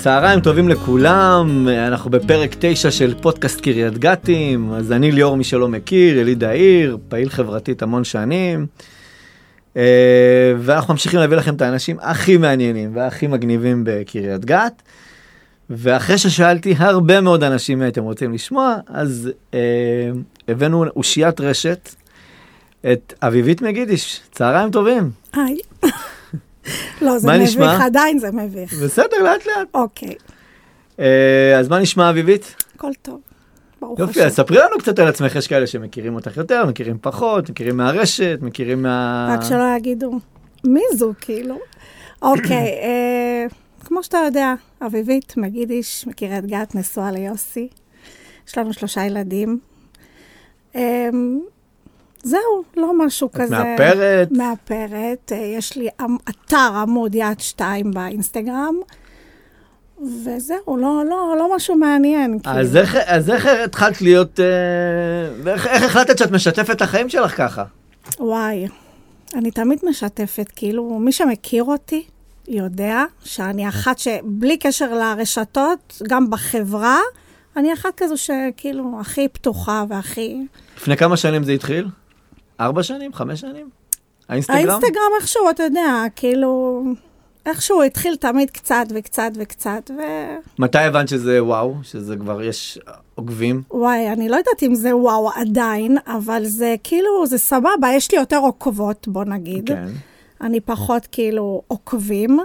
צהריים טובים לכולם, אנחנו בפרק 9 של פודקאסט קריית גתים, אז אני ליאור מי שלא מכיר, יליד העיר, פעיל חברתית המון שנים, אה, ואנחנו ממשיכים להביא לכם את האנשים הכי מעניינים והכי מגניבים בקריית גת, ואחרי ששאלתי הרבה מאוד אנשים מי הייתם רוצים לשמוע, אז אה, הבאנו אושיית רשת, את אביבית מגידיש, צהריים טובים. היי. לא, זה מביך, נשמע? עדיין זה מביך. בסדר, לאט לאט. אוקיי, אה, אז מה נשמע אביבית? הכל טוב. ברוך יופי. אז ספרי לנו קצת על עצמך, יש כאלה שמכירים אותך יותר, מכירים פחות, מכירים מהרשת, מכירים מה... רק שלא יגידו, מי זו, כאילו? אוקיי, אה, כמו שאתה יודע, אביבית מגידיש, מקריית גת, נשואה ליוסי. יש לנו שלושה ילדים. אה, זהו, לא משהו את כזה. מאפרת? מאפרת. אה, יש לי עמ- אתר עמוד יד שתיים באינסטגרם. וזהו, לא, לא, לא משהו מעניין. אז כאילו. איך, אז איך התחלת להיות... אה, ואיך איך החלטת שאת משתפת את החיים שלך ככה? וואי, אני תמיד משתפת, כאילו, מי שמכיר אותי יודע שאני אחת שבלי קשר לרשתות, גם בחברה, אני אחת כזו שכאילו הכי פתוחה והכי... לפני כמה שנים זה התחיל? ארבע שנים? חמש שנים? האינסטגרם? האינסטגרם איכשהו, אתה יודע, כאילו, איכשהו התחיל תמיד קצת וקצת וקצת, ו... מתי הבנת שזה וואו? שזה כבר יש עוקבים? וואי, אני לא יודעת אם זה וואו עדיין, אבל זה כאילו, זה סבבה, יש לי יותר עוקבות, בוא נגיד. כן. אני פחות כאילו עוקבים.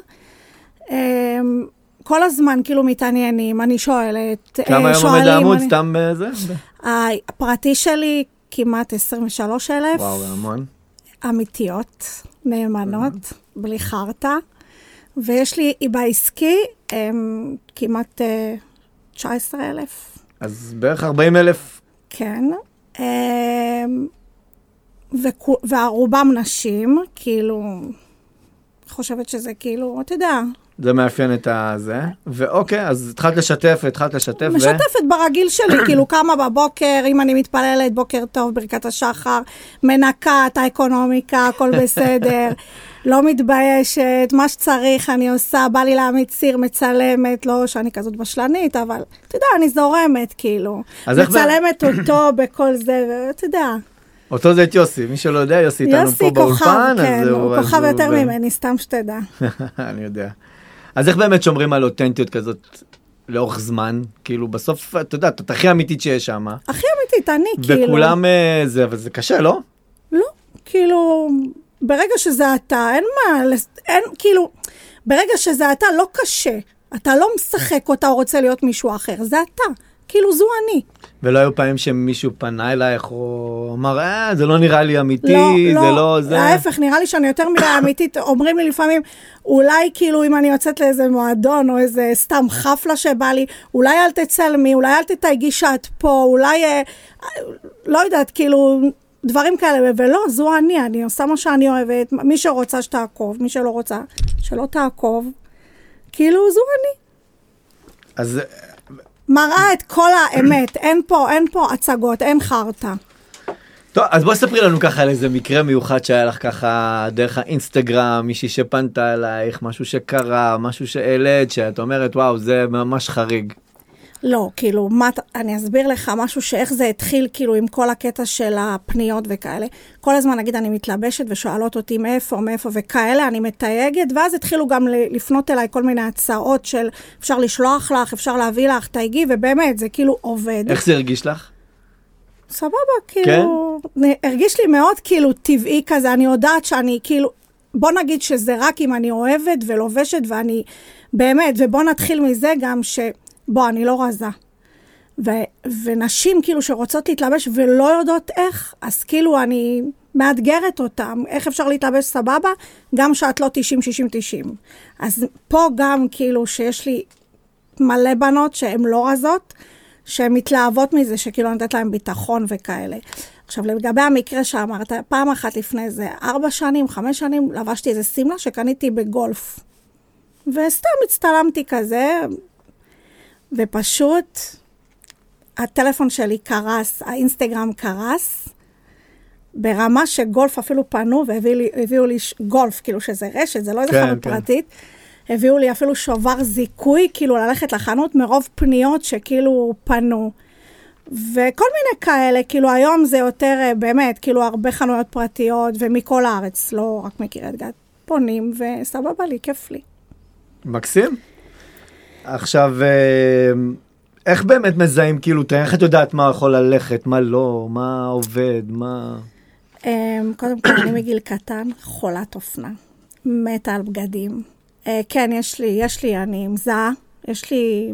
אמ, כל הזמן כאילו מתעניינים, אני שואלת, כמה אה, היום עומד העמוד? סתם בזה? ה- הפרטי שלי כמעט 23 אלף, וואו, זה המון. אמיתיות, נאמנות, בלי חרטא, ויש לי בעסקי אמ, כמעט אה, 19 אלף, אז בערך 40 אלף. כן. אמ, וכו- והרובם נשים, כאילו, חושבת שזה כאילו, אתה יודע, זה מאפיין את הזה. ואוקיי, אז התחלת לשתף, התחלת לשתף. ו- משתפת ברגיל שלי, כאילו קמה בבוקר, אם אני מתפללת, בוקר טוב, ברכת השחר, מנקה את האקונומיקה, הכל בסדר, לא מתביישת, מה שצריך אני עושה, בא לי להעמיד סיר, מצלמת, לא שאני כזאת בשלנית, אבל אתה יודע, אני זורמת, כאילו. מצלמת אותו בכל זה, ואתה יודע. אותו זה את יוסי, מי שלא יודע, יוסי איתנו יוסי פה כוכב, באולפן. אז כן, הוא כוכב יותר ממני, סתם שתדע. אני יודע. אז איך באמת שומרים על אותנטיות כזאת לאורך זמן? כאילו בסוף, את יודעת, את הכי אמיתית שיש שם, הכי אמיתית, אני כאילו. וכולם אה, זה, אבל זה קשה, לא? לא, כאילו, ברגע שזה אתה, אין מה, אין, כאילו, ברגע שזה אתה, לא קשה. אתה לא משחק אותה או רוצה להיות מישהו אחר, זה אתה. כאילו, זו אני. ולא היו פעמים שמישהו פנה אלייך או אמר, אה, זה לא נראה לי אמיתי, לא, זה לא, לא זה. ההפך, נראה לי שאני יותר מדי אמיתית. אומרים לי לפעמים, אולי כאילו אם אני יוצאת לאיזה מועדון או איזה סתם חפלה שבא לי, אולי אל תצלמי, אולי אל תתייגי שאת פה, אולי, אה, לא יודעת, כאילו, דברים כאלה, ולא, זו אני, אני עושה מה שאני אוהבת, מי שרוצה שתעקוב, מי שלא רוצה, שלא תעקוב. כאילו, זו אני. אז מראה את כל האמת, אין פה, אין פה הצגות, אין חרטא. טוב, אז בואי ספרי לנו ככה על איזה מקרה מיוחד שהיה לך ככה דרך האינסטגרם, מישהי שפנתה אלייך, משהו שקרה, משהו שהעלית, שאת אומרת, וואו, זה ממש חריג. לא, כאילו, מה, אני אסביר לך משהו שאיך זה התחיל, כאילו, עם כל הקטע של הפניות וכאלה. כל הזמן, נגיד, אני מתלבשת ושואלות אותי מאיפה, מאיפה וכאלה, אני מתייגת, ואז התחילו גם לפנות אליי כל מיני הצעות של אפשר לשלוח לך, אפשר להביא לך, תייגי, ובאמת, זה כאילו עובד. איך זה הרגיש לך? סבבה, כאילו, כן? הרגיש לי מאוד כאילו טבעי כזה, אני יודעת שאני כאילו, בוא נגיד שזה רק אם אני אוהבת ולובשת ואני, באמת, ובוא נתחיל מזה גם ש... בוא, אני לא רזה. ו, ונשים כאילו שרוצות להתלבש ולא יודעות איך, אז כאילו אני מאתגרת אותם, איך אפשר להתלבש סבבה, גם שאת לא 90, 60, 90. אז פה גם כאילו שיש לי מלא בנות שהן לא רזות, שהן מתלהבות מזה, שכאילו נותנת להן ביטחון וכאלה. עכשיו, לגבי המקרה שאמרת, פעם אחת לפני זה, ארבע שנים, חמש שנים, לבשתי איזה שמלה שקניתי בגולף. וסתם הצטלמתי כזה, ופשוט הטלפון שלי קרס, האינסטגרם קרס, ברמה שגולף אפילו פנו והביאו לי, לי ש- גולף, כאילו שזה רשת, זה לא איזה כן, חנות כן. פרטית. הביאו לי אפילו שובר זיכוי, כאילו ללכת לחנות מרוב פניות שכאילו פנו. וכל מיני כאלה, כאילו היום זה יותר אה, באמת, כאילו הרבה חנויות פרטיות ומכל הארץ, לא רק מקריית גת, פונים וסבבה לי, כיף לי. מקסים. עכשיו, אה, איך באמת מזהים, כאילו, איך את יודעת מה יכול ללכת, מה לא, מה עובד, מה... אמ, קודם כל, אני מגיל קטן חולת אופנה, מתה על בגדים. אה, כן, יש לי, יש לי, אני מזהה, יש לי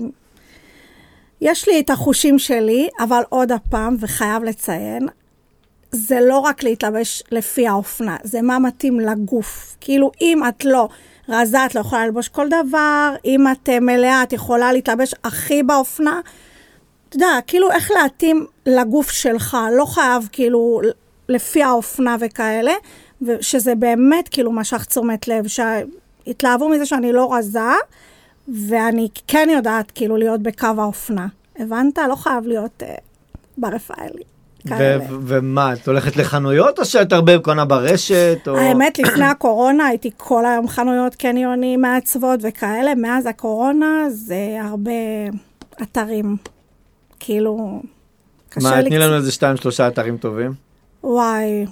יש לי את החושים שלי, אבל עוד הפעם, וחייב לציין, זה לא רק להתלבש לפי האופנה, זה מה מתאים לגוף. כאילו, אם את לא רזה, את לא יכולה ללבוש כל דבר, אם את אה, מלאה, את יכולה להתלבש הכי באופנה. אתה יודע, כאילו, איך להתאים לגוף שלך, לא חייב כאילו לפי האופנה וכאלה, ושזה באמת כאילו משך תשומת לב, שהתלהבו מזה שאני לא רזה. ואני כן יודעת כאילו להיות בקו האופנה. הבנת? לא חייב להיות uh, בר רפאלי. ומה, את הולכת לחנויות או שאת הרבה קונה ברשת? או... האמת, לפני הקורונה הייתי כל היום חנויות קניונים מעצבות וכאלה, מאז הקורונה זה הרבה אתרים. כאילו, קשה מה, לי... מה, תני לנו איזה שתיים, שלושה אתרים טובים. וואי,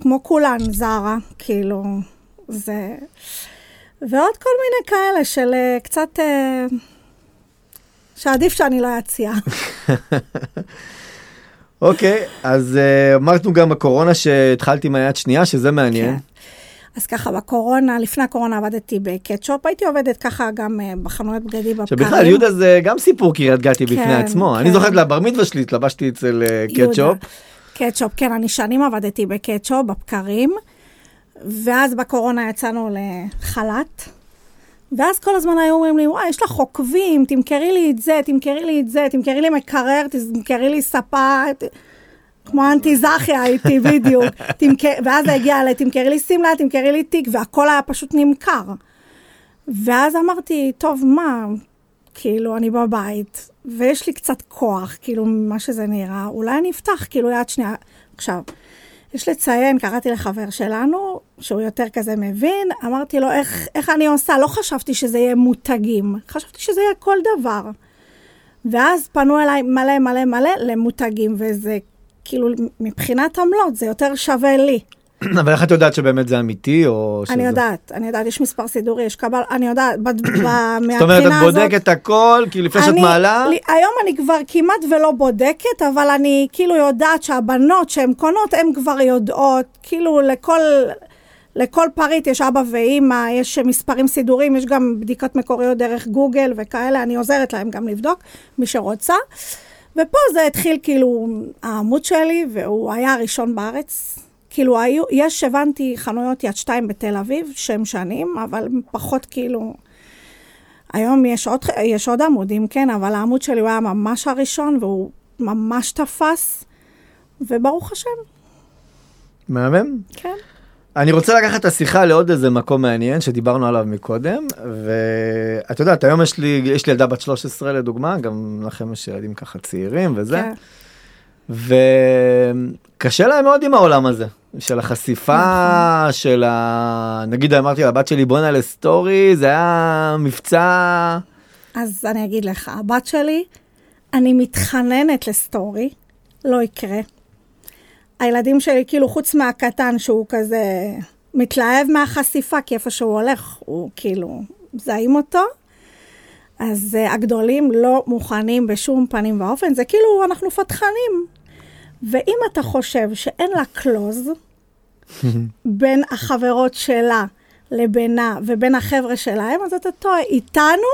כמו כולן, זרה, כאילו, זה... ועוד כל מיני כאלה של uh, קצת... Uh, שעדיף שאני לא אציע. אוקיי, אז uh, אמרנו גם בקורונה שהתחלתי מהיד שנייה, שזה מעניין. כן. אז ככה, בקורונה, לפני הקורונה עבדתי בקטשופ, הייתי עובדת ככה גם uh, בחנויות בגדים בפקרים. שבכלל, יהודה זה גם סיפור קריית גתי כן, בפני עצמו. כן. אני זוכרת לבר מצווה שלי, התלבשתי אצל uh, קטשופ. קטשופ, כן, אני שנים עבדתי בקטשופ, בבקרים, ואז בקורונה יצאנו לחל"ת. ואז כל הזמן היו אומרים לי, וואי, יש לך עוקבים, תמכרי לי את זה, תמכרי לי את זה, תמכרי לי מקרר, תמכרי לי ספה, כמו אנטי זכיה הייתי בדיוק. תמכר... ואז זה הגיע ל... תמכרי לי שמלה, תמכרי לי תיק, והכל היה פשוט נמכר. ואז אמרתי, טוב, מה, כאילו, אני בבית, ויש לי קצת כוח, כאילו, מה שזה נראה, אולי אני אפתח, כאילו, יד שנייה. עכשיו, יש לציין, קראתי לחבר שלנו, שהוא יותר כזה מבין, אמרתי לו, איך, איך אני עושה? לא חשבתי שזה יהיה מותגים, חשבתי שזה יהיה כל דבר. ואז פנו אליי מלא מלא מלא למותגים, וזה כאילו, מבחינת עמלות, זה יותר שווה לי. אבל איך את יודעת שבאמת זה אמיתי, או שזה... אני יודעת, אני יודעת, יש מספר סידורי, יש קבל, אני יודעת, מהבחינה הזאת... זאת אומרת, את בודקת הכל, כאילו לפני שאת מעלה? היום אני כבר כמעט ולא בודקת, אבל אני כאילו יודעת שהבנות שהן קונות, הן כבר יודעות, כאילו לכל... לכל פריט יש אבא ואימא, יש מספרים סידורים, יש גם בדיקות מקוריות דרך גוגל וכאלה, אני עוזרת להם גם לבדוק, מי שרוצה. ופה זה התחיל כאילו העמוד שלי, והוא היה הראשון בארץ. כאילו, היו, יש, הבנתי, חנויות יד שתיים בתל אביב, שהם שנים, אבל פחות כאילו... היום יש עוד, יש עוד עמודים, כן, אבל העמוד שלי הוא היה ממש הראשון, והוא ממש תפס, וברוך השם. מהמם. כן. אני רוצה לקחת את השיחה לעוד איזה מקום מעניין שדיברנו עליו מקודם, ואת יודעת, היום יש לי, יש לי ילדה בת 13 לדוגמה, גם לכם יש ילדים ככה צעירים וזה. כן. וקשה להם מאוד עם העולם הזה, של החשיפה. של ה... נגיד אמרתי לבת שלי בוא נעלה סטורי, זה היה מבצע... אז אני אגיד לך, הבת שלי, אני מתחננת לסטורי, לא יקרה. הילדים שלי, כאילו, חוץ מהקטן שהוא כזה מתלהב מהחשיפה, כי איפה שהוא הולך, הוא כאילו, מזהים אותו. אז uh, הגדולים לא מוכנים בשום פנים ואופן, זה כאילו, אנחנו פתחנים. ואם אתה חושב שאין לה קלוז בין החברות שלה לבינה ובין החבר'ה שלהם, אז אתה טועה. איתנו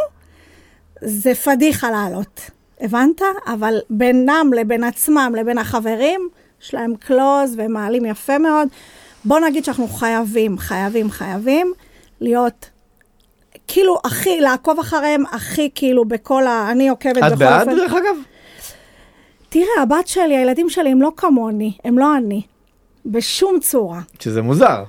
זה פדיחה לעלות, הבנת? אבל בינם לבין עצמם, לבין החברים, יש להם קלוז והם מעלים יפה מאוד. בוא נגיד שאנחנו חייבים, חייבים, חייבים להיות כאילו הכי, לעקוב אחריהם הכי כאילו בכל ה... אני עוקבת בכל אופן. את בעד דרך אגב? תראה, הבת שלי, הילדים שלי הם לא כמוני, הם לא אני. בשום צורה. שזה מוזר.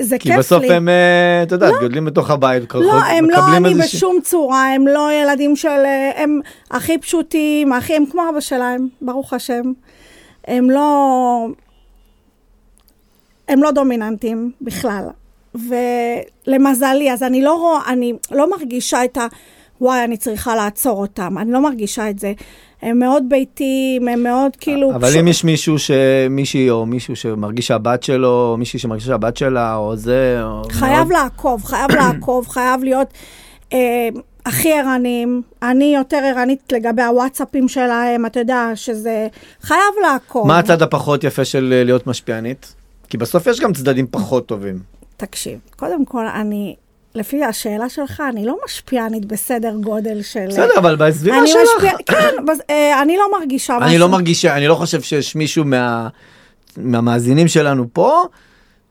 זה כיף לי. כי בסוף הם, אה, את יודעת, לא, גדלים בתוך הבית, לא, הם לא אני בשום צורה, הם לא ילדים של... אה, הם הכי פשוטים, הכי, הם כמו אבא שלהם, ברוך השם. הם לא... הם לא דומיננטים בכלל. ולמזלי, אז אני לא רואה, אני לא מרגישה את ה... וואי, אני צריכה לעצור אותם. אני לא מרגישה את זה. הם מאוד ביתיים, הם מאוד כאילו... אבל אם יש מישהו, ש... מישהי או מישהו שמרגיש שהבת שלו, או מישהי שמרגיש שהבת שלה, או זה, או... חייב מאוד... לעקוב, חייב לעקוב, חייב להיות אה, הכי ערניים. אני יותר ערנית לגבי הוואטסאפים שלהם, אתה יודע, שזה... חייב לעקוב. מה הצד הפחות יפה של אה, להיות משפיענית? כי בסוף יש גם צדדים פחות טובים. תקשיב, קודם כל, אני לפי השאלה שלך, אני לא משפיענית בסדר גודל של... בסדר, אבל בסביבה שלך. משפיע... כן, בס... אה, אני לא מרגישה משהו. אני לא מרגישה, אני לא חושב שיש מישהו מה... מהמאזינים שלנו פה,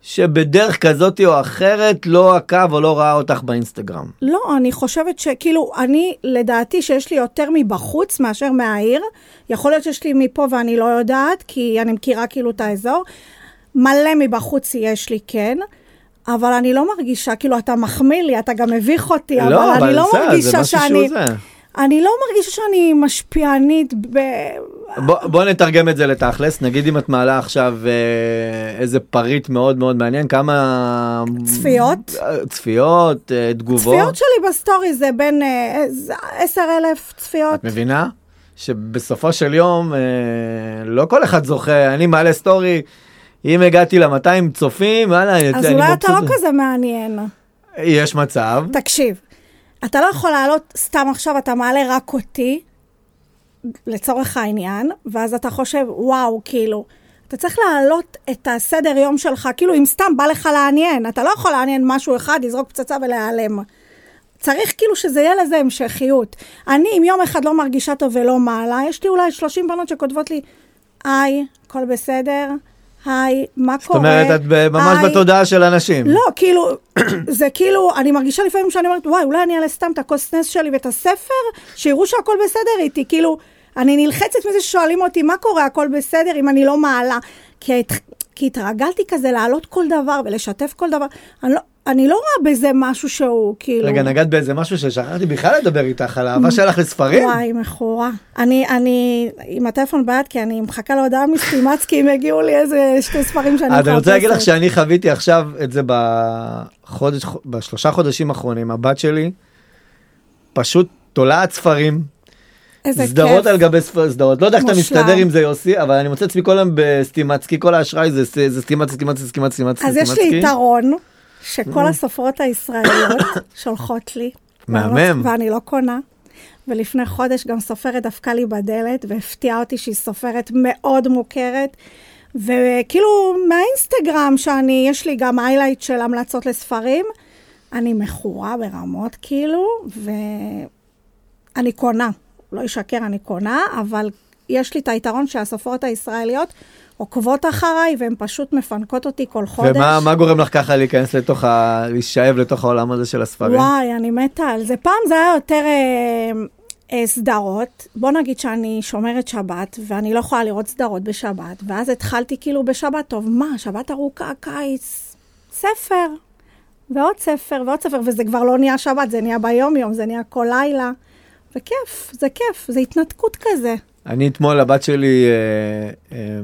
שבדרך כזאת או אחרת לא עקב או לא ראה אותך באינסטגרם. לא, אני חושבת שכאילו, אני, לדעתי שיש לי יותר מבחוץ מאשר מהעיר. יכול להיות שיש לי מפה ואני לא יודעת, כי אני מכירה כאילו את האזור. מלא מבחוץ יש לי, כן. אבל אני לא מרגישה, כאילו, אתה מחמיא לי, אתה גם מביך אותי, לא, אבל, אבל אני לא זה, מרגישה זה שאני... זה. אני לא מרגישה שאני משפיענית ב... בוא, בוא נתרגם את זה לתכלס, נגיד אם את מעלה עכשיו אה, איזה פריט מאוד מאוד מעניין, כמה... צפיות? צפיות, אה, תגובות. צפיות שלי בסטורי זה בין אה, עשר אה, אלף צפיות. את מבינה? שבסופו של יום אה, לא כל אחד זוכה, אני מעלה סטורי. אם הגעתי ל-200 צופים, וואלה, אני אז אולי אתה לא כזה מעניין. יש מצב. תקשיב, אתה לא יכול לעלות סתם עכשיו, אתה מעלה רק אותי, לצורך העניין, ואז אתה חושב, וואו, כאילו, אתה צריך להעלות את הסדר יום שלך, כאילו, אם סתם בא לך לעניין, אתה לא יכול לעניין משהו אחד, לזרוק פצצה ולהיעלם. צריך כאילו שזה יהיה לזה המשכיות. אני, אם יום אחד לא מרגישה טוב ולא מעלה, יש לי אולי 30 בנות שכותבות לי, היי, הכל בסדר, היי, מה זאת קורה? זאת אומרת, את ממש היי. בתודעה של אנשים. לא, כאילו, זה כאילו, אני מרגישה לפעמים שאני אומרת, וואי, אולי אני אעלה סתם את הכוס נס שלי ואת הספר, שיראו שהכל בסדר איתי, כאילו, אני נלחצת מזה ששואלים אותי, מה קורה, הכל בסדר, אם אני לא מעלה. כי, כי התרגלתי כזה להעלות כל דבר ולשתף כל דבר. אני לא, אני לא רואה בזה משהו שהוא כאילו... רגע, נגעת באיזה משהו ששכחתי בכלל לדבר איתך על האהבה שלך לספרים? וואי, מכורה. אני, אני עם הטלפון ביד, כי אני מחכה להודעה מסטימצקי, אם יגיעו לי איזה שתי ספרים שאני מחפשת. אז אני רוצה להגיד לך שאני חוויתי עכשיו את זה בחודש, בשלושה חודשים האחרונים. הבת שלי פשוט תולעת ספרים. איזה כיף. סדרות על גבי סדרות. לא יודע איך אתה מסתדר עם זה יוסי, אבל אני מוצא עצמי כל היום בסטימצקי, כל האשראי זה סטימצקי, סטימצקי, סטימצקי, סטימצקי. אז יש לי יתרון. שכל הסופרות הישראליות שולחות לי. מהמם. ואני לא קונה. ולפני חודש גם סופרת דפקה לי בדלת והפתיעה אותי שהיא סופרת מאוד מוכרת. וכאילו מהאינסטגרם שאני, יש לי גם איילייט של המלצות לספרים, אני מכורה ברמות כאילו, ואני קונה. לא אשקר, אני קונה, אבל יש לי את היתרון שהסופרות הישראליות עוקבות אחריי, והן פשוט מפנקות אותי כל חודש. ומה גורם לך ככה להיכנס לתוך ה... להישאב לתוך העולם הזה של הספרים? וואי, אני מתה על זה. פעם זה היה יותר אה, אה, סדרות. בוא נגיד שאני שומרת שבת, ואני לא יכולה לראות סדרות בשבת, ואז התחלתי כאילו בשבת, טוב, מה, שבת ארוכה, קיץ, ספר, ועוד ספר, ועוד ספר, וזה כבר לא נהיה שבת, זה נהיה ביום-יום, זה נהיה כל לילה. וכיף, זה כיף, זה התנתקות כזה. אני אתמול, הבת שלי, אה, אה,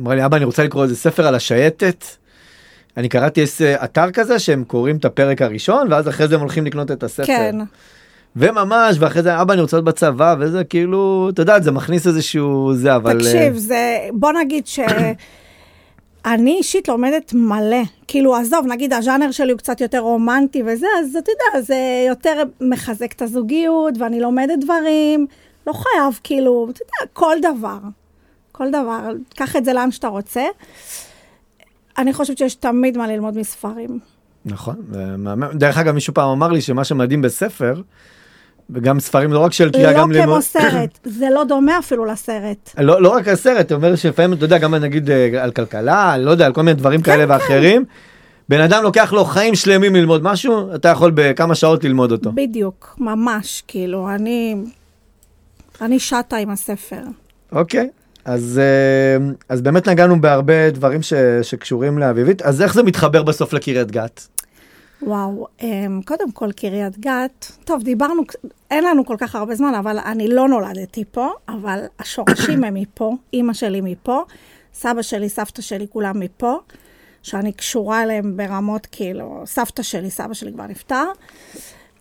אמרה לי, אבא, אני רוצה לקרוא איזה ספר על השייטת. אני קראתי איזה אתר כזה שהם קוראים את הפרק הראשון, ואז אחרי זה הם הולכים לקנות את הספר. כן. וממש, ואחרי זה, אבא, אני רוצה להיות בצבא, וזה כאילו, אתה יודע, זה מכניס איזשהו זה, אבל... תקשיב, אה, זה, בוא נגיד ש... אני אישית לומדת מלא. כאילו, עזוב, נגיד הז'אנר שלי הוא קצת יותר רומנטי וזה, אז אתה יודע, זה יותר מחזק את הזוגיות, ואני לומדת דברים. לא חייב, כאילו, אתה יודע, כל דבר. כל דבר, קח את זה לאן שאתה רוצה. אני חושבת שיש תמיד מה ללמוד מספרים. נכון, דרך אגב, מישהו פעם אמר לי שמה שמדהים בספר, וגם ספרים לא רק של קריאה, לא גם... לא כמו סרט, זה לא דומה אפילו לסרט. לא, לא רק הסרט, אומר שלפעמים, אתה יודע, גם נגיד אה, על כלכלה, לא יודע, על כל מיני דברים כן, כאלה כן. ואחרים. בן אדם לוקח לו חיים שלמים ללמוד משהו, אתה יכול בכמה שעות ללמוד אותו. בדיוק, ממש, כאילו, אני... אני שטה עם הספר. אוקיי. אז, אה, אז באמת נגענו בהרבה דברים ש, שקשורים לאביבית, אז איך זה מתחבר בסוף לקריית גת? וואו, אמ, קודם כל קריית גת, טוב, דיברנו, אין לנו כל כך הרבה זמן, אבל אני לא נולדתי פה, אבל השורשים הם מפה, אימא שלי מפה, סבא שלי, סבתא שלי, כולם מפה. שאני קשורה אליהם ברמות, כאילו, סבתא שלי, סבא שלי כבר נפטר.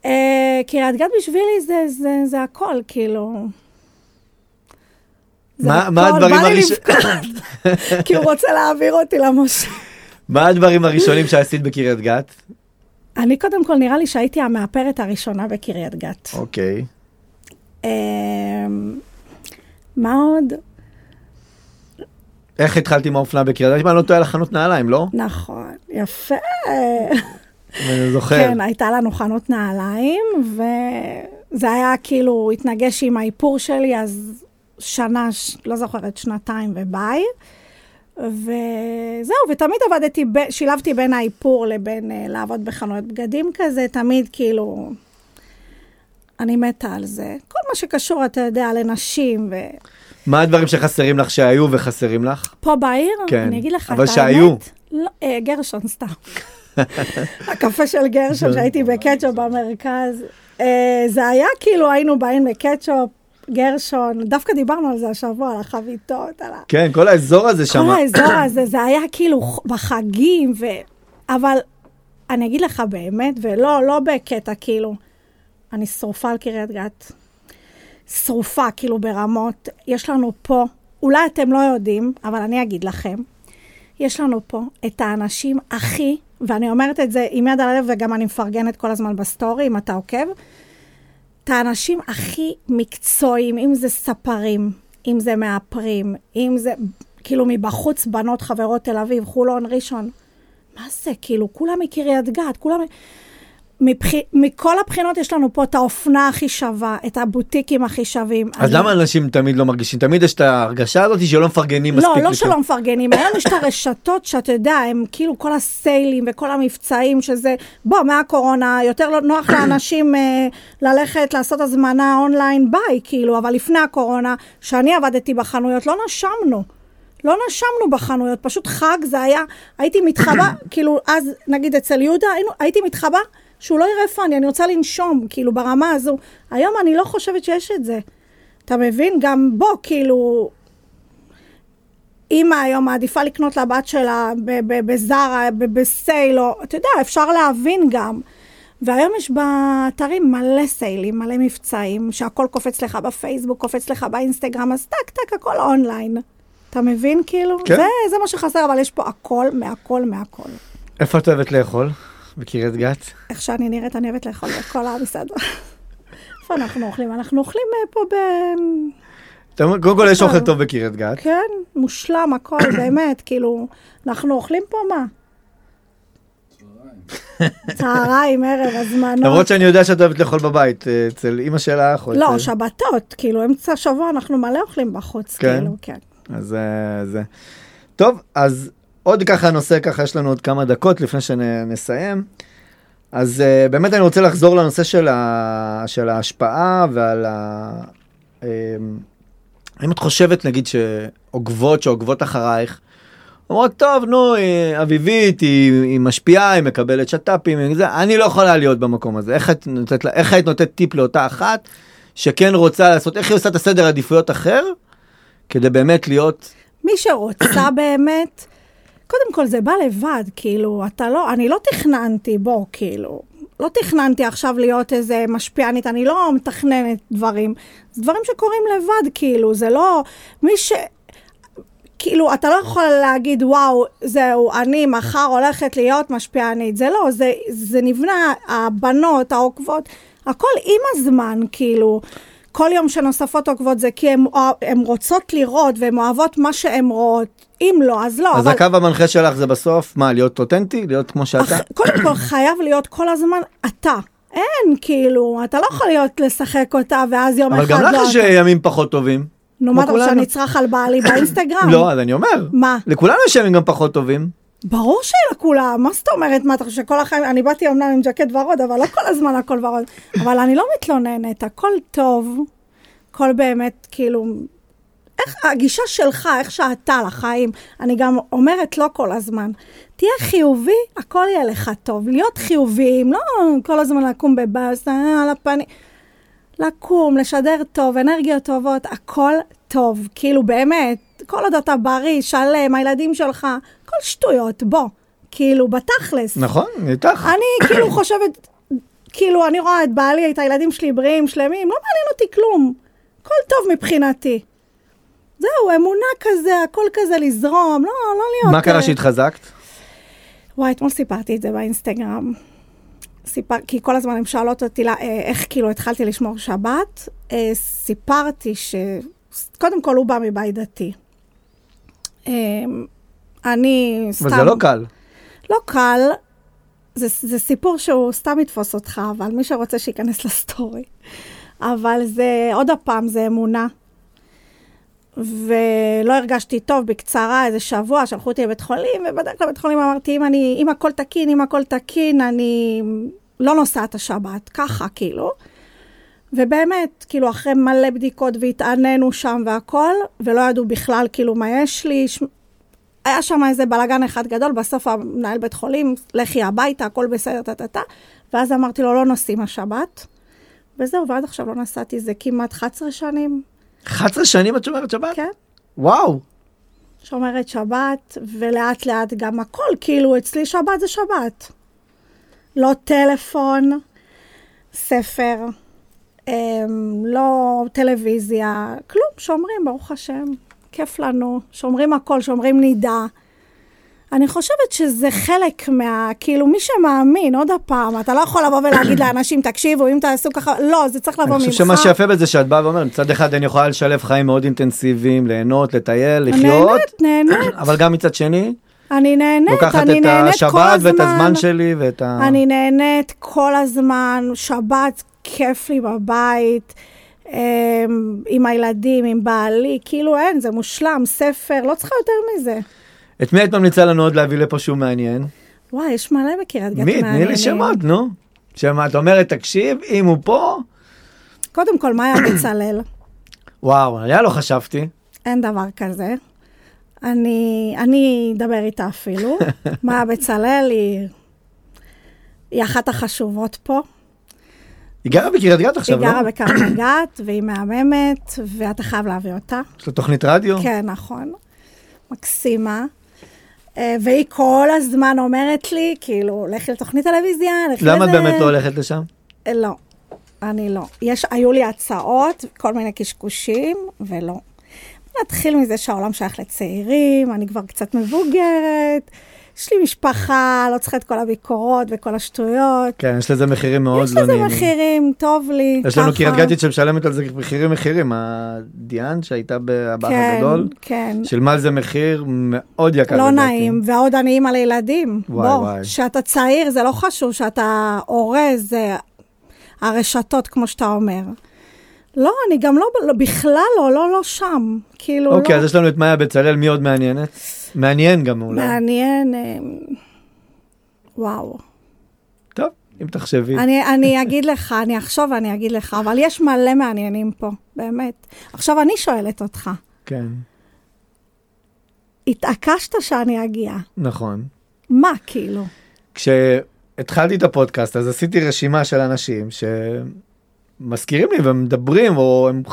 אה, קריית גת בשבילי זה, זה, זה הכל, כאילו... מה- מה הדברים בא לי הראש- לבכות, כי הוא רוצה להעביר אותי למושב. מה הדברים הראשונים שעשית בקריית גת? אני קודם כל, נראה לי שהייתי המאפרת הראשונה בקריית גת. אוקיי. אמ, מה עוד? איך התחלת עם האופנה בקריית גת? אם אני לא טועה לחנות נעליים, לא? נכון, יפה. אני זוכר. כן, הייתה לנו חנות נעליים, וזה היה כאילו, התנגש עם האיפור שלי, אז שנה, לא זוכרת, שנתיים וביי. וזהו, ותמיד עבדתי, ב, שילבתי בין האיפור לבין uh, לעבוד בחנויות בגדים כזה, תמיד כאילו, אני מתה על זה. כל מה שקשור, אתה יודע, לנשים, ופה מה הדברים שחסרים לך שהיו וחסרים לך? בעיר, כן, אני אגיד לך אבל את שהיו. האמת. לא, אה, גרשון, סתם. הקפה של גרשון, שהייתי בקטשופ במרכז, אה, זה היה כאילו, היינו באים לקטשופ, גרשון, דווקא דיברנו על זה השבוע, על החביתות, על ה... כן, כל האזור הזה שם. כל האזור הזה, זה היה כאילו בחגים, ו... אבל אני אגיד לך באמת, ולא, לא בקטע כאילו, אני שרופה על קריית גת. שרופה, כאילו ברמות. יש לנו פה, אולי אתם לא יודעים, אבל אני אגיד לכם, יש לנו פה את האנשים הכי, ואני אומרת את זה עם יד על הלב, וגם אני מפרגנת כל הזמן בסטורי, אם אתה עוקב, את האנשים הכי מקצועיים, אם זה ספרים, אם זה מאפרים, אם זה, כאילו מבחוץ בנות חברות תל אביב, חולון, ראשון. מה זה? כאילו, כולם מקריית גת, כולם... מבח... מכל הבחינות יש לנו פה את האופנה הכי שווה, את הבוטיקים הכי שווים. אז אני- למה אנשים תמיד לא מרגישים? תמיד יש את ההרגשה הזאת שלא מפרגנים מספיק. לא, לא שלא מפרגנים, היום יש את הרשתות שאתה יודע, הם כאילו כל הסיילים וכל המבצעים שזה, בוא, מהקורונה, יותר לא נוח לאנשים אה, ללכת לעשות הזמנה אונליין ביי, כאילו, אבל לפני הקורונה, שאני עבדתי בחנויות, לא נשמנו. לא נשמנו בחנויות, פשוט חג זה היה, הייתי מתחבא, כאילו, אז נגיד אצל יהודה, היינו, הייתי מתחבא, שהוא לא יראה איפה אני, רוצה לנשום, כאילו, ברמה הזו. היום אני לא חושבת שיש את זה. אתה מבין? גם בוא, כאילו, אימא היום מעדיפה לקנות לבת שלה בזארה, בסייל, או, אתה יודע, אפשר להבין גם. והיום יש באתרים מלא סיילים, מלא מבצעים, שהכל קופץ לך בפייסבוק, קופץ לך באינסטגרם, אז טק טק, הכל אונליין. אתה מבין כאילו? כן. זה, זה מה שחסר, אבל יש פה הכל, מהכל, מהכל. איפה את אוהבת לאכול? בקריית גת? איך שאני נראית, אני אוהבת לאכול בכל המסעדות. איפה אנחנו אוכלים? אנחנו אוכלים אה, פה ב... קודם כל יש. אוכל טוב בקריית גת. כן, מושלם הכל, באמת, כאילו, אנחנו אוכלים פה מה? צהריים, ערב, הזמנות. למרות שאני יודע שאת אוהבת לאכול בבית, אה, אצל אימא שלך. או לא, אצל- שבתות, כאילו, אמצע השבוע אנחנו מלא אוכלים בחוץ, כן? כאילו, כן. אז אה, זה. טוב, אז עוד ככה נושא, ככה יש לנו עוד כמה דקות לפני שנסיים. אז uh, באמת אני רוצה לחזור לנושא של, ה, של ההשפעה ועל ה... Um, האם את חושבת, נגיד, שעוקבות, שעוקבות אחרייך, אומרות, טוב, נו, אה, אביבית, היא, היא משפיעה, היא מקבלת שת"פים, היא אני לא יכולה להיות במקום הזה. איך את נותנת, איך היית נותנת טיפ לאותה אחת שכן רוצה לעשות, איך היא עושה את הסדר עדיפויות אחר, כדי באמת להיות... מי שרוצה באמת, קודם כל זה בא לבד, כאילו, אתה לא, אני לא תכננתי, בוא, כאילו, לא תכננתי עכשיו להיות איזה משפיענית, אני לא מתכננת דברים. זה דברים שקורים לבד, כאילו, זה לא, מי ש... כאילו, אתה לא יכול להגיד, וואו, זהו, אני מחר הולכת להיות משפיענית. זה לא, זה, זה נבנה, הבנות, העוקבות, הכל עם הזמן, כאילו. כל יום שנוספות עוקבות זה כי הן רוצות לראות והן אוהבות מה שהן רואות. אם לא, אז לא. אז אבל הקו המנחה שלך זה בסוף, מה, להיות אותנטי? להיות כמו שאתה? אח- קודם כל, חייב להיות כל הזמן אתה. אין, כאילו, אתה לא יכול להיות לשחק אותה, ואז יום אבל אחד גם לא לך יש. ימים פחות טובים. נו, מה אתה רוצה, אצרח על בעלי באינסטגרם? לא, אז אני אומר. מה? לכולנו יש ימים גם פחות טובים. ברור שלכולם, מה זאת אומרת? מה אתה חושב שכל החיים, אני באתי אמנם עם ג'קט ורוד, אבל לא כל הזמן הכל ורוד. אבל אני לא מתלוננת, הכל טוב, הכל באמת, כאילו, איך, הגישה שלך, איך שאתה לחיים, אני גם אומרת לא כל הזמן, תהיה חיובי, הכל יהיה לך טוב. להיות חיוביים, לא כל הזמן לקום בבאס, אה, על הפנים. לקום, לשדר טוב, אנרגיות טובות, הכל טוב. כאילו באמת, כל עוד אתה בריא, שלם, הילדים שלך, הכל שטויות, בוא. כאילו, בתכלס. נכון, איתך. אני כאילו חושבת, כאילו, אני רואה את בעלי, את הילדים שלי בריאים, שלמים, לא מעניין אותי כלום. הכל טוב מבחינתי. זהו, אמונה כזה, הכל כזה לזרום, לא, לא להיות... מה קרה אה, שהתחזקת? וואי, אתמול סיפרתי את זה באינסטגרם. סיפר, כי כל הזמן הן שואלות אותי לה, אה, איך כאילו התחלתי לשמור שבת. אה, סיפרתי ש... קודם כל, הוא בא מבית דתי. אה, אני סתם... אבל זה לא קל. לא קל. זה, זה סיפור שהוא סתם יתפוס אותך, אבל מי שרוצה שייכנס לסטורי. אבל זה, עוד הפעם, זה אמונה. ולא הרגשתי טוב, בקצרה, איזה שבוע, שלחו אותי לבית חולים, ובדרך לבית חולים אמרתי, אם, אני, אם הכל תקין, אם הכל תקין, אני לא נוסעת השבת, ככה, כאילו. ובאמת, כאילו, אחרי מלא בדיקות והתעננו שם והכל, ולא ידעו בכלל, כאילו, מה יש לי. ש... היה שם איזה בלאגן אחד גדול, בסוף המנהל בית חולים, לכי הביתה, הכל בסדר, טה-טה-טה. ואז אמרתי לו, לא נוסעים השבת. וזהו, ועד עכשיו לא נסעתי, זה כמעט 11 שנים. 11 שנים את שומרת שבת? כן. וואו. שומרת שבת, ולאט לאט גם הכל, כאילו, אצלי שבת זה שבת. לא טלפון, ספר, לא טלוויזיה, כלום, שומרים, ברוך השם. כיף לנו, שומרים הכל, שומרים נידה. אני חושבת שזה חלק מה... כאילו, מי שמאמין, עוד הפעם, אתה לא יכול לבוא ולהגיד לאנשים, תקשיבו, אם תעשו ככה, לא, זה צריך לבוא ממך. אני חושב שמה שיפה בזה שאת באה ואומרת, מצד אחד אני יכולה לשלב חיים מאוד אינטנסיביים, ליהנות, לטייל, לחיות, נהנית, נהנית. אבל גם מצד שני, אני נהנית, לוקחת אני את נהנית כל השבת הזמן. ואת הזמן שלי ואת ה... אני נהנית כל הזמן, שבת כיף לי בבית, אמ, עם הילדים, עם בעלי, כאילו אין, זה מושלם, ספר, לא צריכה יותר מזה. את מי היית ממליצה לנו עוד להביא לפה שהוא מעניין? וואי, יש מלא בקריית גת מי? תני מעניינים. לי שמות, נו. שמה, את אומרת, תקשיב, אם הוא פה, קודם כל, מאיה בצלאל, וואו, עליה לא חשבתי. אין דבר כזה. אני, אני אדבר איתה אפילו. מאיה בצלאל היא, היא אחת החשובות פה. היא גרה בקריית גת עכשיו, היא לא? גרה בקריית גת, והיא מהממת, ואתה חייב להביא אותה. יש לה תוכנית רדיו? כן, נכון. מקסימה. אה, והיא כל הזמן אומרת לי, כאילו, לכי לתוכנית טלוויזיה, לכי למה את לזה." באמת לא הולכת לשם? אה, לא, אני לא. יש, היו לי הצעות, כל מיני קשקושים, ולא. נתחיל מזה שהעולם שייך לצעירים, אני כבר קצת מבוגרת, יש לי משפחה, לא צריכה את כל הביקורות וכל השטויות. כן, יש לזה מחירים מאוד יש לא לזה נעימים. מחירים, טוב לי, יש לנו. קריית גתית שמשלמת על זה מחירים מחירים. הדיאן שהייתה באח כן, הגדול, כן. שילמה על זה מחיר מאוד יקר. לא. נעים, ועוד אני אימא לילדים. וואי, וואי. שאתה צעיר זה לא חשוב, שאתה הורה זה הרשתות, כמו שאתה אומר. לא, אני גם לא, לא בכלל לא, לא, לא שם. כאילו, אוקיי, לא. אז יש לנו את מאיה בצלאל, מי עוד מעניינת? מעניין גם אולי. מעניין, אה, וואו. טוב, אם תחשבי. אני, אני אגיד לך, אני אחשוב ואני אגיד לך, אבל יש מלא מעניינים פה, באמת. עכשיו אני שואלת אותך, כן, התעקשת שאני אגיע, נכון. מה כאילו? כשהתחלתי את הפודקאסט, אז עשיתי רשימה של אנשים שמזכירים לי ומדברים, או הם,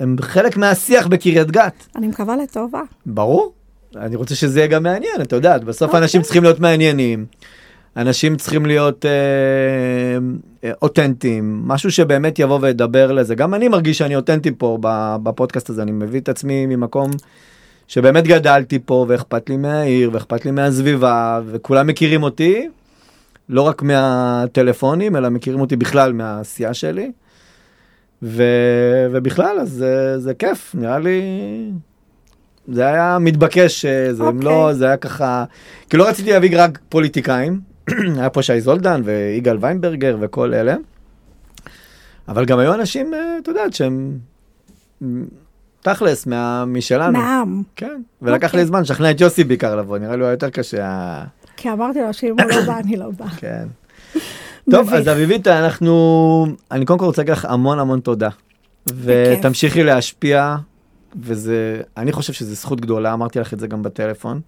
הם חלק מהשיח בקריית גת. אני מקווה לטובה. ברור. אני רוצה שזה יהיה גם מעניין, את יודעת, בסוף אוקיי. אנשים צריכים להיות מעניינים. אנשים צריכים להיות אה, אה, אותנטיים, משהו שבאמת יבוא וידבר לזה. גם אני מרגיש שאני אותנטי פה בפודקאסט הזה, אני מביא את עצמי ממקום שבאמת גדלתי פה, ואכפת לי מהעיר, ואכפת לי מהסביבה, וכולם מכירים אותי, לא רק מהטלפונים, אלא מכירים אותי בכלל מהעשייה שלי. ו... ובכלל, אז זה, זה כיף, נראה לי... זה היה מתבקש, אה, זה, okay. אוקיי. לא, זה היה ככה, כי לא רציתי להביא רק פוליטיקאים, היה פה שי זולדן ויגאל ויינברגר וכל אלה, אבל גם היו אנשים, אה, את יודעת, שהם תכלס, מה, משלנו. מהעם. כן, ולקח אוקיי. לי זמן לשכנע את יוסי בעיקר לבוא, נראה לי הוא היה יותר קשה. כי אמרתי לו שאם הוא לא בא, אני לא באה. כן. טוב. אז אביבית, אנחנו, אני קודם כל רוצה להגיד לך המון המון תודה. ותמשיכי להשפיע, וזה, אני חושב שזו זכות גדולה, אמרתי לך את זה גם בטלפון.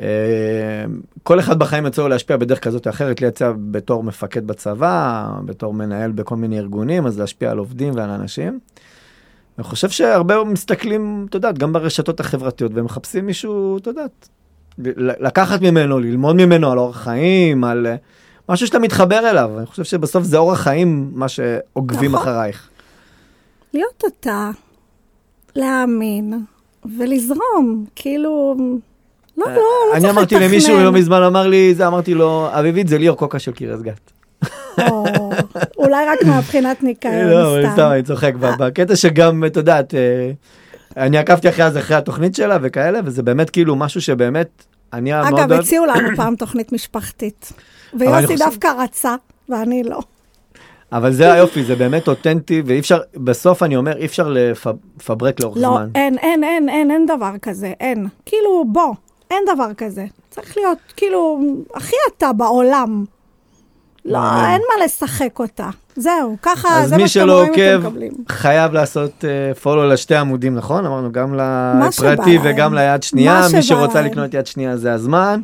אה, כל אחד בחיים יוצא לו להשפיע בדרך כזאת או אחרת, לי יצא בתור מפקד בצבא, בתור מנהל בכל מיני ארגונים, אז להשפיע על עובדים ועל אנשים. אני חושב שהרבה מסתכלים, את יודעת, גם ברשתות החברתיות, והם מחפשים מישהו, את יודעת, לקחת ממנו, ללמוד ממנו על אורח חיים, על אה, משהו שאתה מתחבר אליו. אני חושב שבסוף זה אורח חיים מה שעוקבים נכון. אחרייך. להיות אתה, להאמין ולזרום, כאילו... לא, לא, לא אני צריך אמרתי לתכנן. למישהו לא מזמן, אמר לי, זה אמרתי לו, אביבית זה ליאור קוקה של קריית גת. או, אולי רק מהבחינת ניקיון, לא, סתם, סתם. אני צוחק, בקטע שגם, את יודעת, אה, אני עקבתי אחרי אז אחרי התוכנית שלה וכאלה, וזה באמת כאילו משהו שבאמת, אני מאוד אגב. הציעו לנו פעם תוכנית משפחתית, אני ויוסי דווקא רצה, ואני לא. אבל זה היופי, זה באמת אותנטי, ואי אפשר, בסוף אני אומר, אי אפשר לפברק לאורך לא, זמן. אין, אין, אין, אין, אין דבר כזה, אין. כאילו, בוא, אין דבר כזה. צריך להיות, כאילו, הכי אתה בעולם. לא, מעניין. אין מה לשחק אותה. זהו, ככה, אז זה מי מה שאתם שלא רואים, אתם עוקב, מקבלים. חייב לעשות פולו לשתי עמודים, נכון? אמרנו גם לפרטי. וגם ליד שנייה, מי שרוצה להם. לקנות יד שנייה זה הזמן.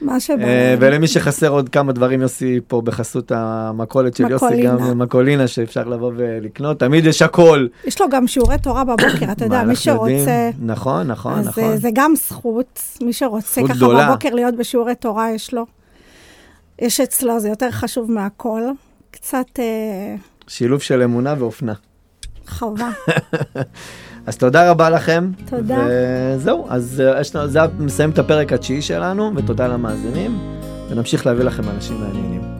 מה שבא אה. ולמי שחסר עוד כמה דברים, יוסי פה בחסות המכולת של יוסי. גם מקולינה שאפשר לבוא ולקנות, תמיד יש הכל. יש לו גם שיעורי תורה בבוקר, אתה יודע, מי? שרוצה... נכון, נכון, אז נכון. אה, זה גם זכות, מי שרוצה ככה. בבוקר להיות בשיעורי תורה, יש לו. יש אצלו, זה יותר חשוב מהכל. קצת אה, שילוב של אמונה ואופנה. חובה. אז תודה רבה לכם. תודה. וזהו, אז אה, יש לנו- זה מסיים את הפרק התשיעי שלנו, ותודה למאזינים, ונמשיך להביא לכם אנשים מעניינים.